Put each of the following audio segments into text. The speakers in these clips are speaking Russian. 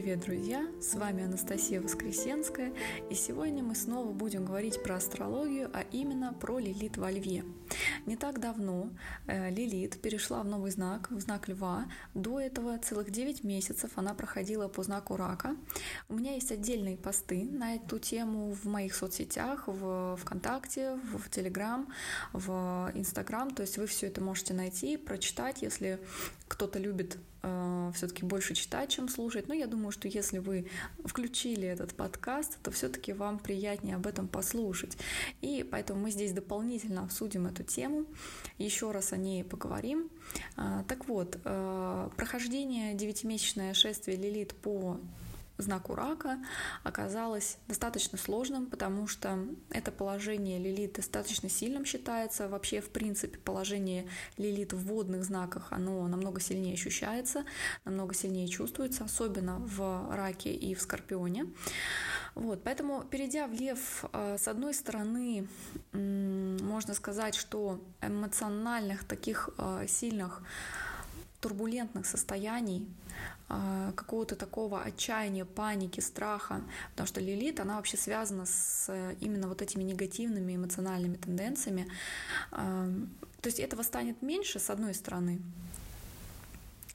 привет, друзья! С вами Анастасия Воскресенская, и сегодня мы снова будем говорить про астрологию, а именно про Лилит во Льве. Не так давно э, Лилит перешла в новый знак, в знак Льва. До этого целых 9 месяцев она проходила по знаку Рака. У меня есть отдельные посты на эту тему в моих соцсетях, в ВКонтакте, в Телеграм, в Инстаграм. То есть вы все это можете найти, прочитать, если кто-то любит э, все-таки больше читать, чем слушать. Но я думаю, что если вы включили этот подкаст, то все-таки вам приятнее об этом послушать. И поэтому мы здесь дополнительно обсудим эту тему, еще раз о ней поговорим. Э, так вот, э, прохождение девятимесячное шествие Лилит по знаку рака оказалось достаточно сложным, потому что это положение Лилит достаточно сильным считается. Вообще, в принципе, положение Лилит в водных знаках, оно намного сильнее ощущается, намного сильнее чувствуется, особенно в раке и в скорпионе. Вот, поэтому, перейдя в лев, э, с одной стороны, можно сказать, что эмоциональных таких э, сильных турбулентных состояний, а, какого-то такого отчаяния, паники, страха, потому что лилит, она вообще связана с именно вот этими негативными эмоциональными тенденциями. А, то есть этого станет меньше, с одной стороны,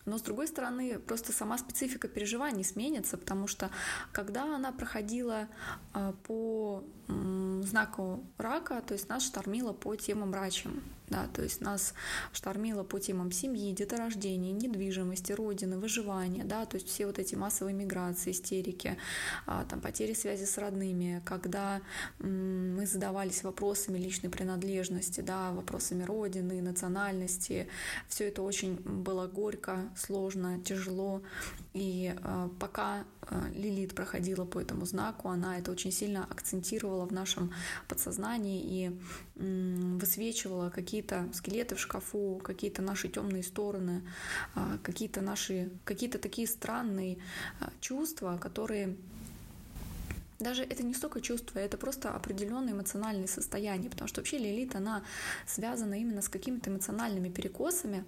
но с другой стороны, просто сама специфика переживаний сменится, потому что когда она проходила а, по знаку рака, то есть нас штормило по темам мрачным да, то есть нас штормило по темам семьи, деторождения, недвижимости, родины, выживания, да, то есть все вот эти массовые миграции, истерики, а, там, потери связи с родными, когда мы задавались вопросами личной принадлежности, да, вопросами родины, национальности, все это очень было горько, сложно, тяжело, и а, пока Лилит проходила по этому знаку, она это очень сильно акцентировала в нашем подсознании и высвечивала какие какие-то скелеты в шкафу, какие-то наши темные стороны, а, какие-то наши, какие-то такие странные а, чувства, которые даже это не столько чувство, это просто определенное эмоциональное состояние, потому что вообще лилит, она связана именно с какими-то эмоциональными перекосами,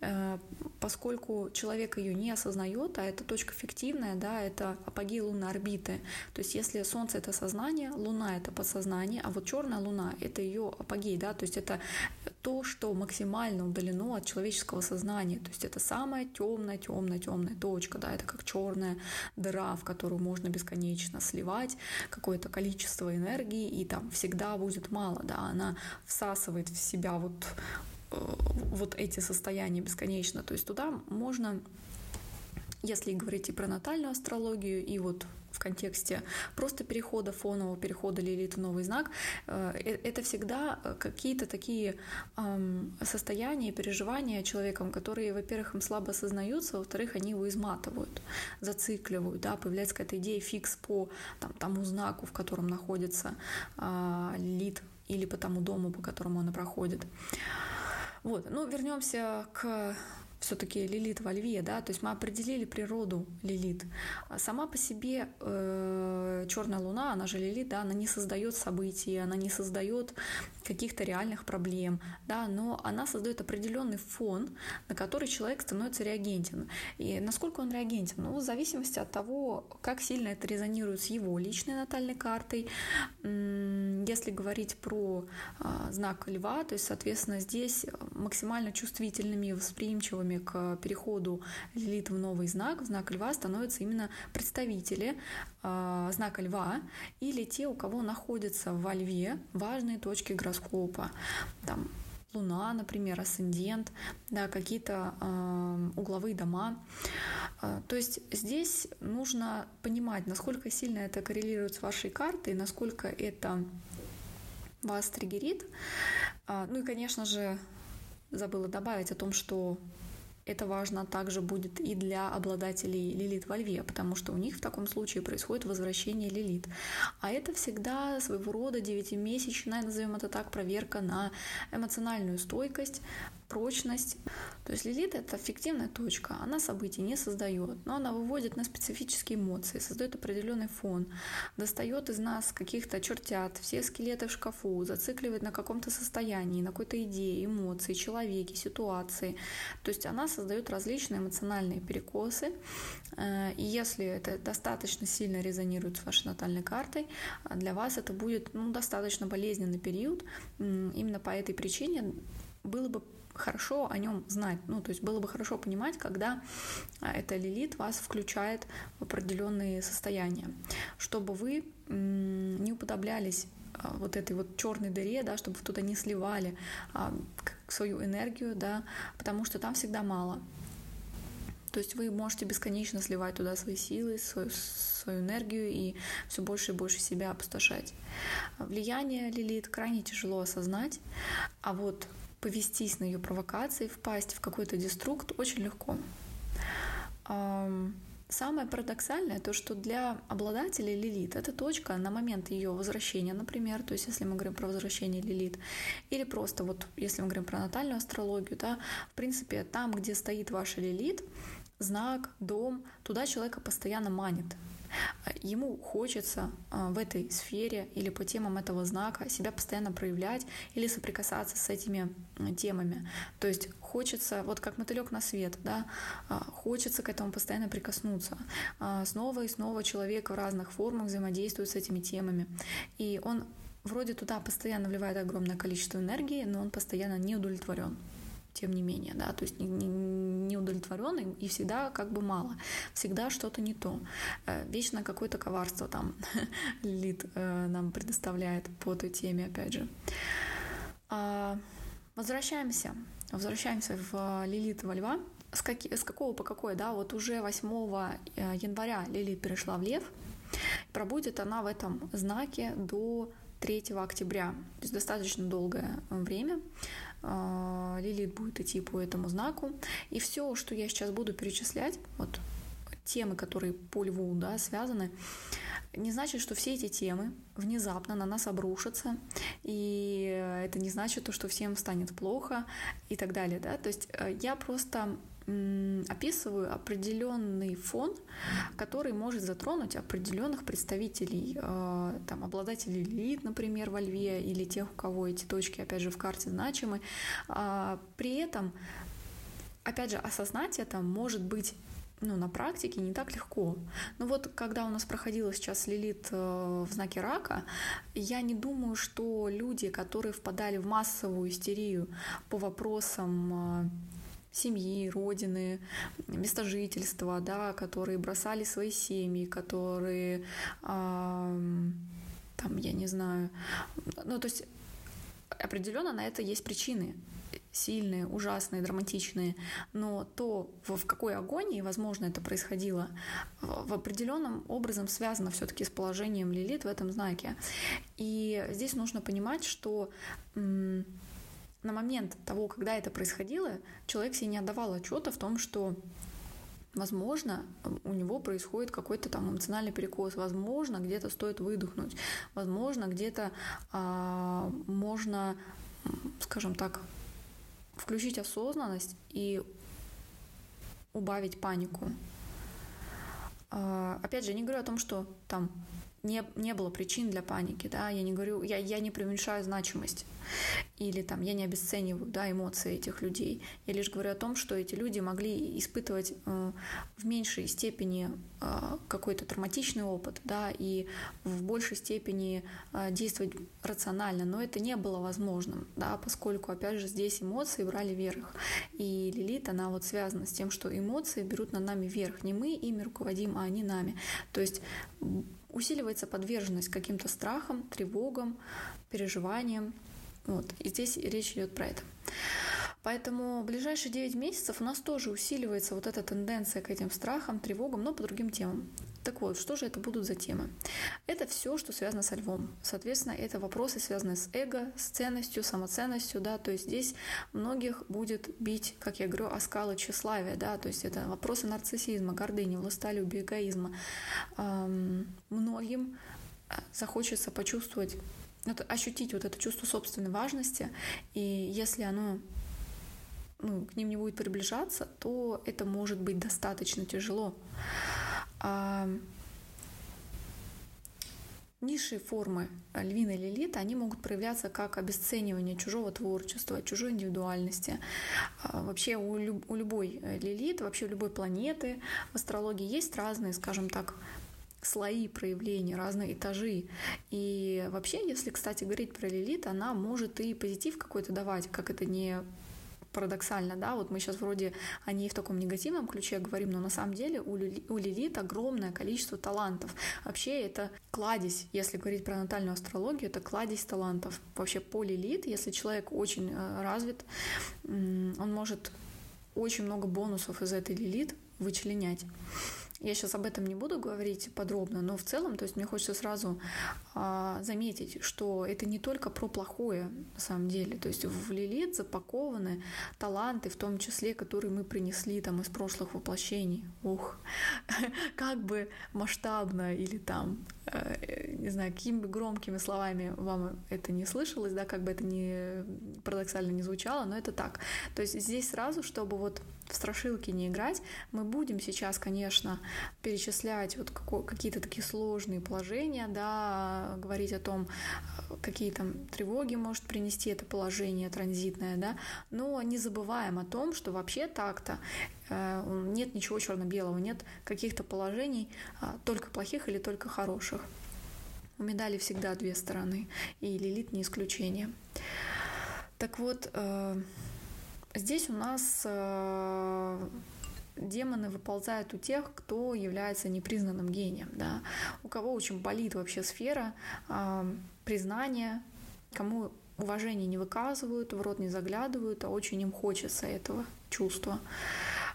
э, поскольку человек ее не осознает, а это точка фиктивная, да, это апогей лунной орбиты. То есть если Солнце это сознание, Луна это подсознание, а вот черная Луна это ее апогей, да, то есть это то, что максимально удалено от человеческого сознания. То есть это самая темная, темная, темная точка, да, это как черная дыра, в которую можно бесконечно сливать какое-то количество энергии, и там всегда будет мало, да, она всасывает в себя вот, э, вот эти состояния бесконечно. То есть туда можно если говорить и про натальную астрологию, и вот в контексте просто перехода фонового, перехода Лилит в новый знак, э, э, это всегда какие-то такие состояния, переживания человеком, которые, во-первых, им слабо осознаются, во-вторых, они его изматывают, зацикливают, да, появляется какая-то идея фикс по там, тому знаку, в котором находится а, Лилит, или по тому дому, по которому она проходит. Вот, ну, вернемся к все-таки Лилит во льве, да, то есть мы определили природу Лилит. А сама по себе э, черная луна, она же Лилит, да, она не создает событий, она не создает каких-то реальных проблем, да, но она создает определенный фон, на который человек становится реагентен. И насколько он реагентен? Ну, в зависимости от того, как сильно это резонирует с его личной натальной картой. Если говорить про а, знак льва, то есть, соответственно, здесь максимально чувствительными и восприимчивыми к переходу Лилит в новый знак, в знак льва становятся именно представители э, знака льва или те, у кого находятся во льве важные точки гороскопа. Там Луна, например, асцендент, да, какие-то э, угловые дома. Э, то есть здесь нужно понимать, насколько сильно это коррелирует с вашей картой, насколько это вас триггерит. Э, ну и, конечно же, забыла добавить о том, что это важно также будет и для обладателей лилит во льве, потому что у них в таком случае происходит возвращение лилит. А это всегда своего рода девятимесячная, назовем это так, проверка на эмоциональную стойкость, прочность. То есть лилит — это фиктивная точка, она событий не создает, но она выводит на специфические эмоции, создает определенный фон, достает из нас каких-то чертят, все скелеты в шкафу, зацикливает на каком-то состоянии, на какой-то идее, эмоции, человеке, ситуации. То есть она создает различные эмоциональные перекосы, э, и если это достаточно сильно резонирует с вашей натальной картой, для вас это будет ну, достаточно болезненный период. Именно по этой причине было бы хорошо о нем знать. Ну, то есть было бы хорошо понимать, когда а, эта лилит вас включает в определенные состояния, чтобы вы не уподоблялись а, вот этой вот черной дыре, да, чтобы вы туда не сливали а, свою энергию, да, потому что там всегда мало. То есть вы можете бесконечно сливать туда свои силы, свою, свою энергию и все больше и больше себя опустошать. Влияние Лилит крайне тяжело осознать, а вот повестись на ее провокации, впасть в какой-то деструкт очень легко. Самое парадоксальное то, что для обладателей лилит это точка на момент ее возвращения, например, то есть если мы говорим про возвращение лилит, или просто вот если мы говорим про натальную астрологию, да, в принципе, там, где стоит ваша лилит, знак, дом, туда человека постоянно манит. Ему хочется а, в этой сфере или по темам этого знака себя постоянно проявлять или соприкасаться с этими темами. То есть хочется, вот как мотылек на свет, да, а, хочется к этому постоянно прикоснуться. А, снова и снова человек в разных формах взаимодействует с этими темами. И он вроде туда постоянно вливает огромное количество энергии, но он постоянно не удовлетворен тем не менее, да, то есть не, удовлетворенный и всегда как бы мало, всегда что-то не то, э, вечно какое-то коварство там Лилит э, нам предоставляет по той теме, опять же. А, возвращаемся, возвращаемся в Лилит во Льва. С, каки, с какого по какой, да, вот уже 8 э, января Лилит перешла в Лев, пробудет она в этом знаке до 3 октября, то есть достаточно долгое время. А, Лилит будет идти по этому знаку. И все, что я сейчас буду перечислять, вот темы, которые по льву да, связаны, не значит, что все эти темы внезапно на нас обрушатся, и это не значит, то, что всем станет плохо и так далее. Да? То есть э, я просто описываю определенный фон, который может затронуть определенных представителей, э, там, обладателей элит, например, во льве, или тех, у кого эти точки, опять же, в карте значимы. А, при этом, опять же, осознать это может быть ну, на практике не так легко. Но вот когда у нас проходила сейчас Лилит э, в знаке рака, я не думаю, что люди, которые впадали в массовую истерию по вопросам э, семьи, родины, места жительства, да, которые бросали свои семьи, которые, там, я не знаю, ну, то есть определенно на это есть причины. Сильные, ужасные, драматичные, но то, в какой агонии, возможно, это происходило, в определенном образом связано все-таки с положением Лилит в этом знаке. И здесь нужно понимать, что на момент того, когда это происходило, человек себе не отдавал отчета в том, что Возможно, у него происходит какой-то там эмоциональный перекос. Возможно, где-то стоит выдохнуть. Возможно, где-то а, можно, скажем так, включить осознанность и убавить панику. А, опять же, не говорю о том, что там не, не было причин для паники, да, я не говорю, я, я не преуменьшаю значимость, или там я не обесцениваю, да, эмоции этих людей, я лишь говорю о том, что эти люди могли испытывать э, в меньшей степени э, какой-то травматичный опыт, да, и в большей степени э, действовать рационально, но это не было возможным, да, поскольку, опять же, здесь эмоции брали верх, и Лилит, она вот связана с тем, что эмоции берут над нами верх, не мы ими руководим, а они нами, то есть усиливается подверженность каким-то страхам, тревогам, переживаниям. Вот. И здесь речь идет про это. Поэтому в ближайшие 9 месяцев у нас тоже усиливается вот эта тенденция к этим страхам, тревогам, но по другим темам. Так вот, что же это будут за темы? Это все, что связано со львом. Соответственно, это вопросы, связанные с эго, с ценностью, самоценностью, да, то есть здесь многих будет бить, как я говорю, о скалы тщеславия, да, то есть это вопросы нарциссизма, гордыни, властолюбия, эгоизма. Эм, многим э, захочется почувствовать, ощутить вот это чувство собственной важности, и если оно ну, к ним не будет приближаться, то это может быть достаточно тяжело. А Низшие формы львиной лилит, они могут проявляться как обесценивание чужого творчества, чужой индивидуальности. А, вообще у, люб, у любой э, лилит, вообще у любой планеты в астрологии есть разные, скажем так, слои проявления, разные этажи. И вообще, если, кстати, говорить про лилит, она может и позитив какой-то давать, как это не парадоксально, да, вот мы сейчас вроде о ней в таком негативном ключе говорим, но на самом деле у, Лили, у Лилит огромное количество талантов. Вообще это кладезь, если говорить про натальную астрологию, это кладезь талантов. Вообще по Лилит, если человек очень э, развит, он может очень много бонусов из этой Лилит вычленять. Я сейчас об этом не буду говорить подробно, но в целом, то есть мне хочется сразу а, заметить, что это не только про плохое на самом деле. То есть в Лилит запакованы таланты, в том числе, которые мы принесли там из прошлых воплощений. Ух, как бы масштабно или там, э, не знаю, какими громкими словами вам это не слышалось, да, как бы это не парадоксально не звучало, но это так. То есть здесь сразу, чтобы вот в страшилки не играть, мы будем сейчас, конечно, перечислять вот какие-то такие сложные положения, да, говорить о том, какие там тревоги может принести это положение транзитное, да, но не забываем о том, что вообще так-то э, нет ничего черно-белого, нет каких-то положений а, только плохих или только хороших. У медали всегда две стороны, и Лилит не исключение. Так вот, э, Здесь у нас э, демоны выползают у тех, кто является непризнанным гением, да, у кого очень болит вообще сфера э, признания, кому уважение не выказывают, в рот не заглядывают, а очень им хочется этого чувства.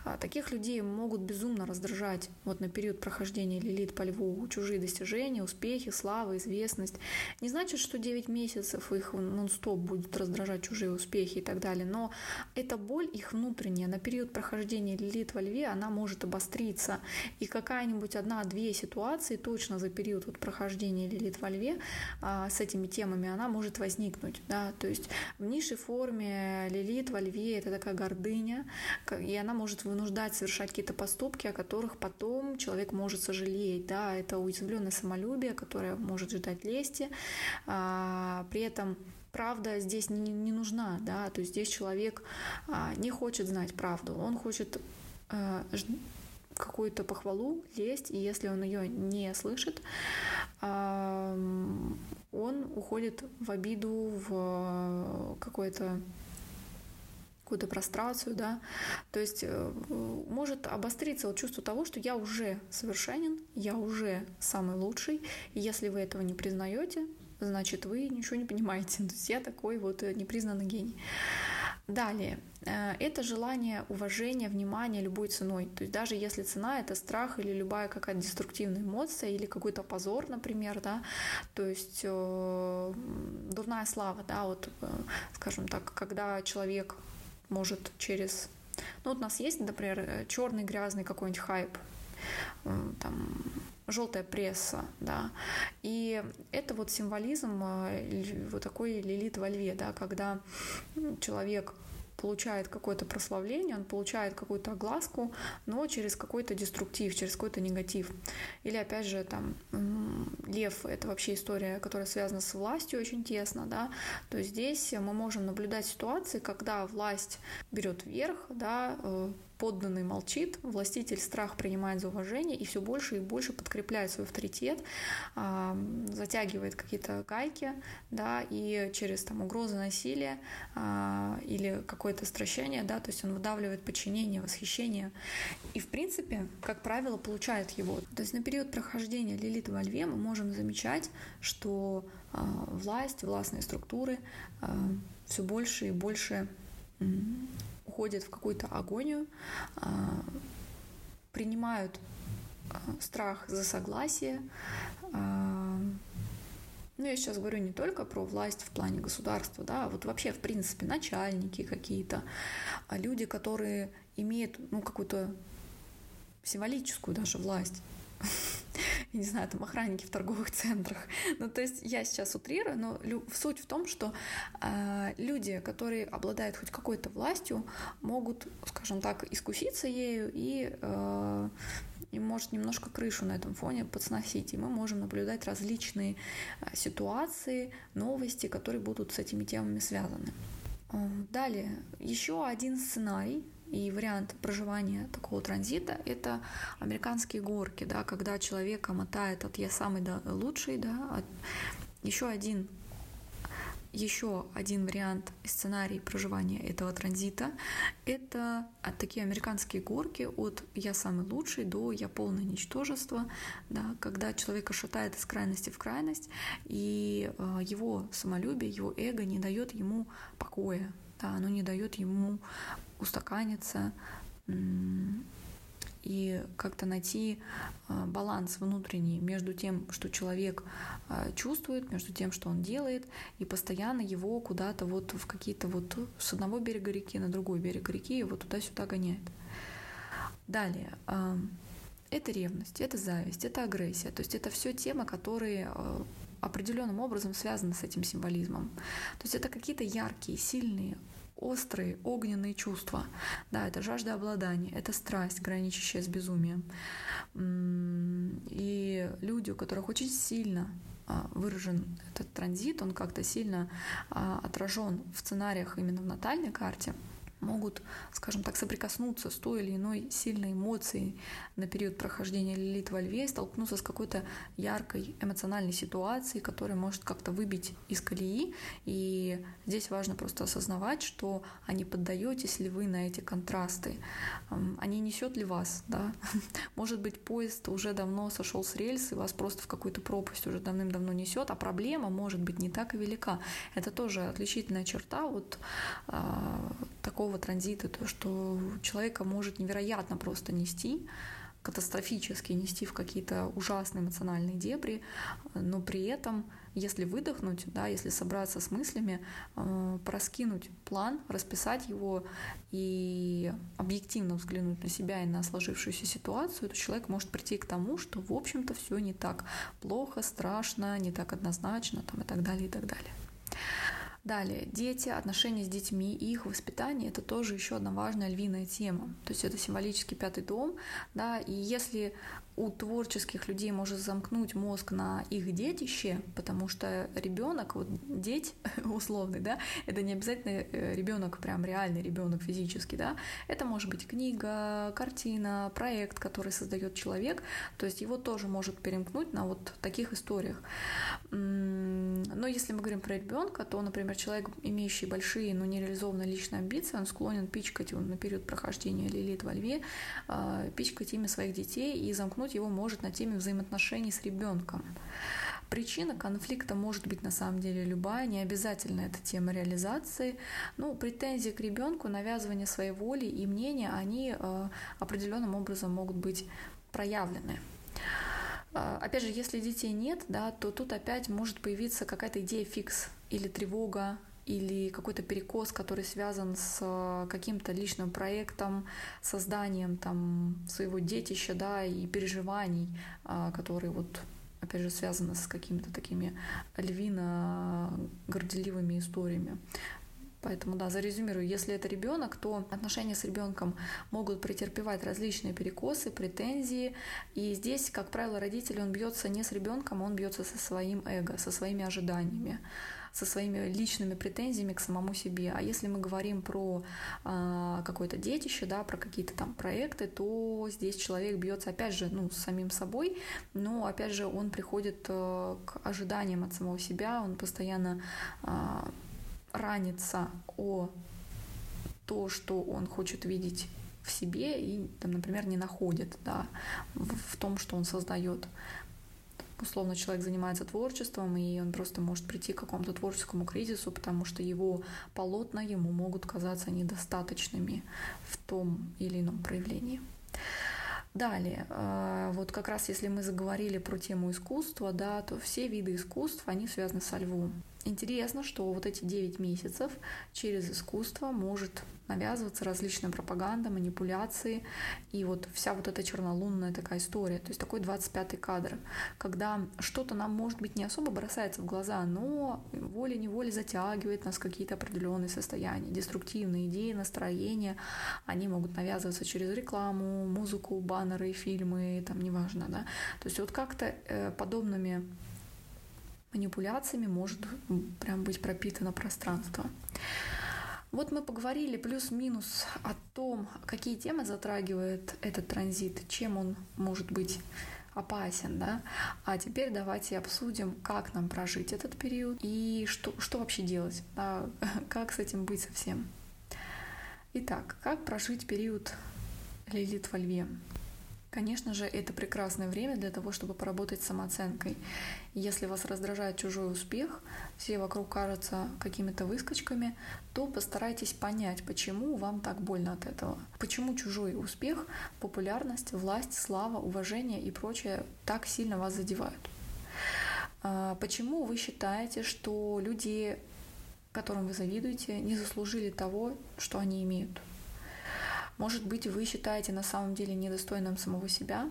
А, таких людей могут безумно раздражать вот на период прохождения лилит по льву чужие достижения, успехи, слава, известность. Не значит, что 9 месяцев их нон-стоп будут раздражать чужие успехи и так далее, но эта боль их внутренняя на период прохождения лилит во льве, она может обостриться. И какая-нибудь одна-две ситуации точно за период вот прохождения лилит во льве а, с этими темами она может возникнуть. Да? То есть в низшей форме лилит во льве это такая гордыня, и она может вынуждать совершать какие-то поступки, о которых потом человек может сожалеть. Да, это уязвленное самолюбие, которое может ждать лести. А, при этом правда здесь не, не нужна, да, то есть здесь человек а, не хочет знать правду, он хочет а, какую-то похвалу, лесть, и если он ее не слышит, а, он уходит в обиду, в какое-то какую-то прострацию, да, то есть э, может обостриться вот чувство того, что я уже совершенен, я уже самый лучший, и если вы этого не признаете, значит, вы ничего не понимаете, то есть я такой вот э, непризнанный гений. Далее, э, это желание уважения, внимания любой ценой. То есть даже если цена это страх или любая какая-то деструктивная эмоция или какой-то позор, например, да, то есть дурная слава, да, вот, скажем так, когда человек может через... Ну, вот у нас есть, например, черный грязный какой-нибудь хайп, там, желтая пресса, да, и это вот символизм э, вот такой лилит во льве, да, когда человек получает какое-то прославление, он получает какую-то огласку, но через какой-то деструктив, через какой-то негатив. Или, опять же, там, лев — это вообще история, которая связана с властью очень тесно, да, то здесь мы можем наблюдать ситуации, когда власть берет верх, да, э, подданный молчит, властитель страх принимает за уважение и все больше и больше подкрепляет свой авторитет, а, затягивает какие-то гайки, да, и через там угрозы насилия а, или какое-то стращение, да, то есть он выдавливает подчинение, восхищение и, в принципе, как правило, получает его. То есть на период прохождения Лилита во льве мы можем замечать, что а, власть, властные структуры все больше и больше уходят в какую-то агонию, а, принимают а, страх за согласие. А, ну, я сейчас говорю не только про власть в плане государства, да, вот вообще, в принципе, начальники какие-то, люди, которые имеют, ну, какую-то символическую даже власть. я не знаю, там охранники в торговых центрах. Ну, то есть я сейчас утрирую, но суть в том, что э, люди, которые обладают хоть какой-то властью, могут, скажем так, искуситься ею и э, и может немножко крышу на этом фоне подсносить. И мы можем наблюдать различные э, ситуации, новости, которые будут с этими темами связаны. Далее, еще один сценарий и вариант проживания такого транзита — это американские горки, да, когда человека мотает от «я самый да, лучший», да, от... еще один еще один вариант сценарий проживания этого транзита — это такие американские горки от «я самый лучший» до «я полное ничтожество», да, когда человека шатает из крайности в крайность, и э, его самолюбие, его эго не дает ему покоя, да, оно не дает ему устаканиться, и как-то найти а, баланс внутренний между тем, что человек а, чувствует, между тем, что он делает, и постоянно его куда-то вот в какие-то вот с одного берега реки на другой берег реки его туда-сюда гоняет. Далее. А, это ревность, это зависть, это агрессия. То есть это все темы, которые определенным образом связаны с этим символизмом. То есть это какие-то яркие, сильные, острые, огненные чувства. Да, это жажда обладания, это страсть, граничащая с безумием. И люди, у которых очень сильно а, выражен этот транзит, он как-то сильно а, отражен в сценариях именно в натальной карте – могут, скажем так, соприкоснуться с той или иной сильной эмоцией на период прохождения лилит во льве, столкнуться с какой-то яркой эмоциональной ситуацией, которая может как-то выбить из колеи. И здесь важно просто осознавать, что а не поддаетесь ли вы на эти контрасты, а не несет ли вас, да? Может быть, поезд уже давно сошел с рельс, и вас просто в какую-то пропасть уже давным-давно несет, а проблема может быть не так и велика. Это тоже отличительная черта вот а, такого такого транзита, то, что человека может невероятно просто нести, катастрофически нести в какие-то ужасные эмоциональные дебри, но при этом, если выдохнуть, да, если собраться с мыслями, э, проскинуть план, расписать его и объективно взглянуть на себя и на сложившуюся ситуацию, то человек может прийти к тому, что, в общем-то, все не так плохо, страшно, не так однозначно там, и так далее, и так далее. Далее, дети, отношения с детьми и их воспитание – это тоже еще одна важная львиная тема. То есть это символический пятый дом, да, и если у творческих людей может замкнуть мозг на их детище, потому что ребенок, вот деть условный, да, это не обязательно э, ребенок, прям реальный ребенок физически, да, это может быть книга, картина, проект, который создает человек, то есть его тоже может перемкнуть на вот таких историях. Но если мы говорим про ребенка, то, например, человек, имеющий большие, но нереализованные личные амбиции, он склонен пичкать он на период прохождения лилит во льве, а, пичкать ими своих детей и замкнуть его может на теме взаимоотношений с ребенком. Причина конфликта может быть на самом деле любая, не обязательно это тема реализации. Ну, претензии к ребенку, навязывание своей воли и мнения, они э, определенным образом могут быть проявлены. Э, опять же, если детей нет, да, то тут опять может появиться какая-то идея фикс или тревога, или какой-то перекос, который связан с э, каким-то личным проектом, созданием там своего детища, да, и переживаний, а, которые вот опять же, связаны с какими-то такими львино-горделивыми историями. Поэтому, да, зарезюмирую, если это ребенок, то отношения с ребенком могут претерпевать различные перекосы, претензии. И здесь, как правило, родитель, он бьется не с ребенком, он бьется со своим эго, со своими ожиданиями со своими личными претензиями к самому себе. А если мы говорим про э, какое-то детище, да, про какие-то там проекты, то здесь человек бьется опять же ну, с самим собой, но опять же он приходит э, к ожиданиям от самого себя, он постоянно э, ранится о то, что он хочет видеть в себе и, там, например, не находит да, в, том, что он создает условно человек занимается творчеством, и он просто может прийти к какому-то творческому кризису, потому что его полотна ему могут казаться недостаточными в том или ином проявлении. Далее, э, вот как раз если мы заговорили про тему искусства, да, то все виды искусств, они связаны со львом. Интересно, что вот эти 9 месяцев через искусство может навязываться различная пропаганда, манипуляции и вот вся вот эта чернолунная такая история. То есть такой 25-й кадр, когда что-то нам, может быть, не особо бросается в глаза, но волей-неволей затягивает нас какие-то определенные состояния, деструктивные идеи, настроения. Они могут навязываться через рекламу, музыку, баннеры, фильмы, там неважно, да. То есть вот как-то э, подобными манипуляциями может прям быть пропитано пространство. Вот мы поговорили плюс-минус о том, какие темы затрагивает этот транзит, чем он может быть опасен, да. А теперь давайте обсудим, как нам прожить этот период и что, что вообще делать, да? как с этим быть совсем. Итак, как прожить период Лилит во льве? Конечно же, это прекрасное время для того, чтобы поработать с самооценкой. Если вас раздражает чужой успех, все вокруг кажутся какими-то выскочками, то постарайтесь понять, почему вам так больно от этого. Почему чужой успех, популярность, власть, слава, уважение и прочее так сильно вас задевают. А, почему вы считаете, что люди, которым вы завидуете, не заслужили того, что они имеют? Может быть, вы считаете на самом деле недостойным самого себя.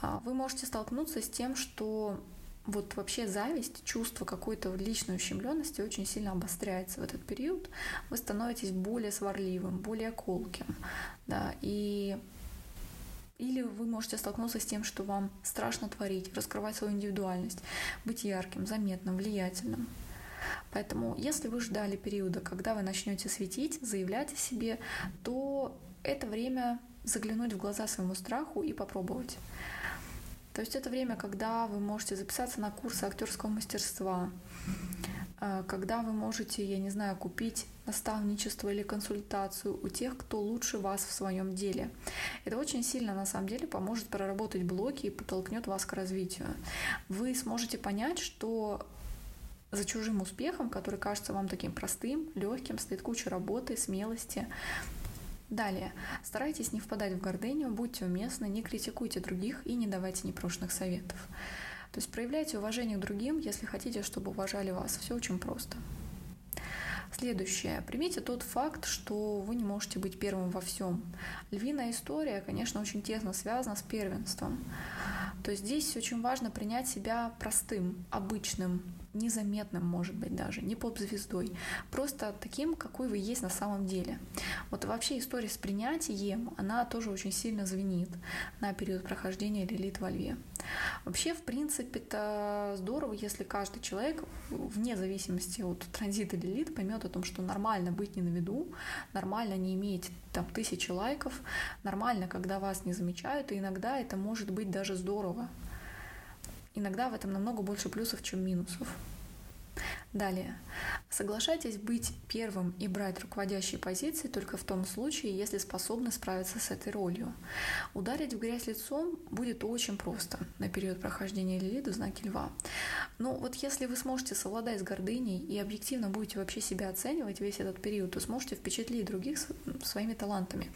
А, вы можете столкнуться с тем, что вот вообще зависть, чувство какой-то личной ущемленности очень сильно обостряется в этот период. Вы становитесь более сварливым, более колким, да, и или вы можете столкнуться с тем, что вам страшно творить, раскрывать свою индивидуальность, быть ярким, заметным, влиятельным. Поэтому, если вы ждали периода, когда вы начнете светить, заявлять о себе, то это время заглянуть в глаза своему страху и попробовать. То есть это время, когда вы можете записаться на курсы актерского мастерства, э, когда вы можете, я не знаю, купить наставничество или консультацию у тех, кто лучше вас в своем деле. Это очень сильно, на самом деле, поможет проработать блоки и подтолкнет вас к развитию. Вы сможете понять, что за чужим успехом, который кажется вам таким простым, легким, стоит куча работы, смелости, Далее. Старайтесь не впадать в гордыню, будьте уместны, не критикуйте других и не давайте непрошенных советов. То есть проявляйте уважение к другим, если хотите, чтобы уважали вас. Все очень просто. Следующее. Примите тот факт, что вы не можете быть первым во всем. Львиная история, конечно, очень тесно связана с первенством. То есть здесь очень важно принять себя простым, обычным, незаметным, может быть, даже, не поп-звездой, просто таким, какой вы есть на самом деле. Вот вообще история с принятием, она тоже очень сильно звенит на период прохождения Лилит во льве. Вообще, в принципе, это здорово, если каждый человек, вне зависимости от транзита Лилит, поймет о том, что нормально быть не на виду, нормально не иметь там тысячи лайков, нормально, когда вас не замечают, и иногда это может быть даже здорово. Иногда в этом намного больше плюсов, чем минусов. Далее. Соглашайтесь быть первым и брать руководящие позиции только в том случае, если способны справиться с этой ролью. Ударить в грязь лицом будет очень просто на период прохождения Лилиды в знаке Льва. Но вот если вы сможете совладать с гордыней и объективно будете вообще себя оценивать весь этот период, то сможете впечатлить других своими талантами.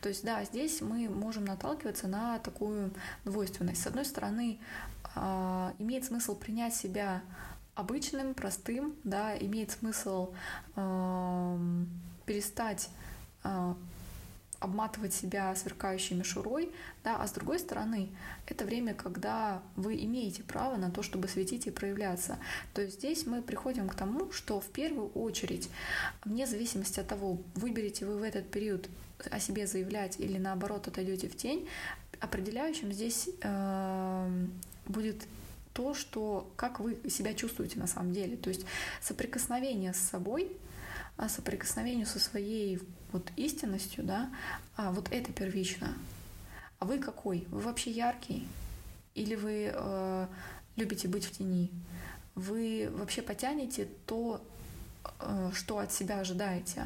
То есть да, здесь мы можем наталкиваться на такую двойственность. С одной стороны, имеет смысл принять себя обычным, простым, да, имеет смысл э, перестать э, обматывать себя сверкающей мишурой, да, а с другой стороны, это время, когда вы имеете право на то, чтобы светить и проявляться. То есть здесь мы приходим к тому, что в первую очередь, вне зависимости от того, выберете вы в этот период о себе заявлять или наоборот отойдете в тень, определяющим здесь э, будет то, что как вы себя чувствуете на самом деле. То есть соприкосновение с собой, а соприкосновению со своей вот истинностью, да, а вот это первично. А вы какой? Вы вообще яркий? Или вы э, любите быть в тени? Вы вообще потянете то, э, что от себя ожидаете?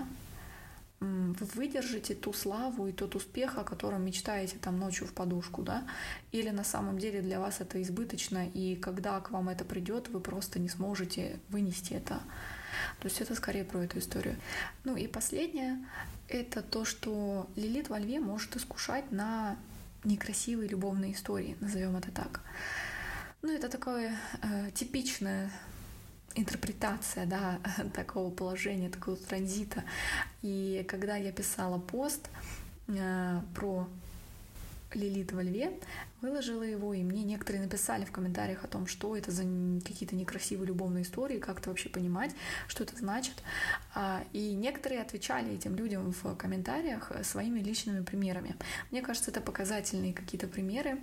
Вы выдержите ту славу и тот успех, о котором мечтаете там ночью в подушку, да, или на самом деле для вас это избыточно, и когда к вам это придет, вы просто не сможете вынести это. То есть это скорее про эту историю. Ну и последнее — это то, что Лилит во льве может искушать на некрасивые любовные истории, назовем это так. Ну, это такое э, типичное интерпретация да, такого положения, такого транзита. И когда я писала пост э, про Лилит во льве, выложила его, и мне некоторые написали в комментариях о том, что это за какие-то некрасивые любовные истории, как это вообще понимать, что это значит. А, и некоторые отвечали этим людям в комментариях своими личными примерами. Мне кажется, это показательные какие-то примеры,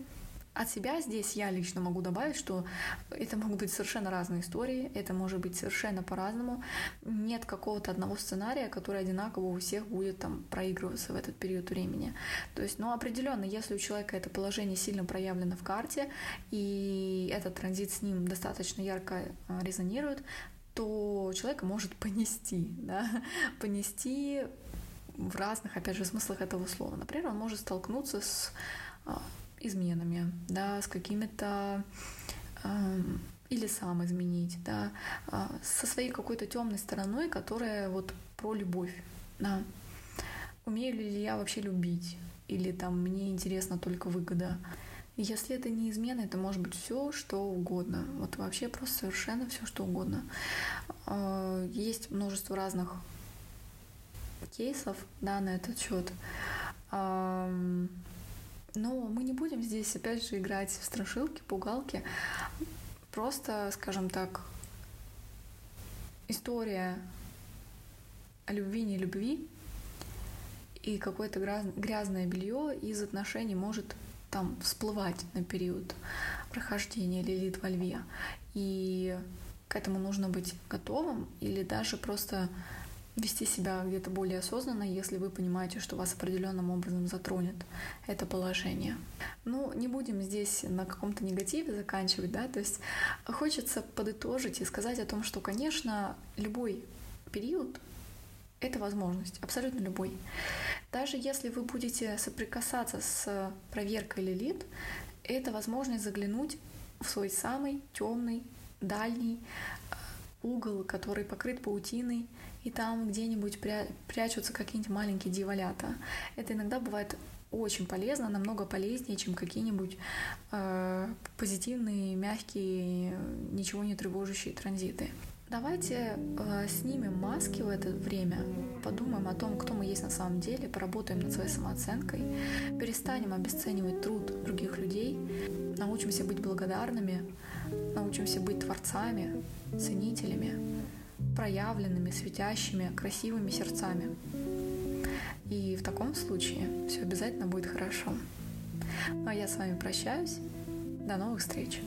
от себя здесь я лично могу добавить, что это могут быть совершенно разные истории, это может быть совершенно по-разному. Нет какого-то одного сценария, который одинаково у всех будет там проигрываться в этот период времени. То есть, ну, определенно, если у человека это положение сильно проявлено в карте, и этот транзит с ним достаточно ярко а, резонирует, то человека может понести, да, понести в разных, опять же, смыслах этого слова. Например, он может столкнуться с а, изменами, да, с какими-то э, или сам изменить, да, э, со своей какой-то темной стороной, которая вот про любовь, да. Умею ли я вообще любить? Или там мне интересна только выгода? Если это не измена, это может быть все, что угодно. Вот вообще просто совершенно все, что угодно. А, есть множество разных кейсов да, на этот счет. Но мы не будем здесь, опять же, играть в страшилки, пугалки. Просто, скажем так, история о любви, не любви и какое-то грязное белье из отношений может там всплывать на период прохождения Лилит во льве. И к этому нужно быть готовым или даже просто вести себя где-то более осознанно, если вы понимаете, что вас определенным образом затронет это положение. Ну, не будем здесь на каком-то негативе заканчивать, да, то есть хочется подытожить и сказать о том, что, конечно, любой период — это возможность, абсолютно любой. Даже если вы будете соприкасаться с проверкой Лилит, это возможность заглянуть в свой самый темный, дальний э, угол, который покрыт паутиной, и там где-нибудь пря- прячутся какие-нибудь маленькие дьяволята. Это иногда бывает очень полезно, намного полезнее, чем какие-нибудь э, позитивные, мягкие, ничего не тревожащие транзиты. Давайте э, снимем маски в это время, подумаем о том, кто мы есть на самом деле, поработаем над своей самооценкой, перестанем обесценивать труд других людей, научимся быть благодарными, научимся быть творцами, ценителями, проявленными, светящими, красивыми сердцами. И в таком случае все обязательно будет хорошо. Ну а я с вами прощаюсь. До новых встреч!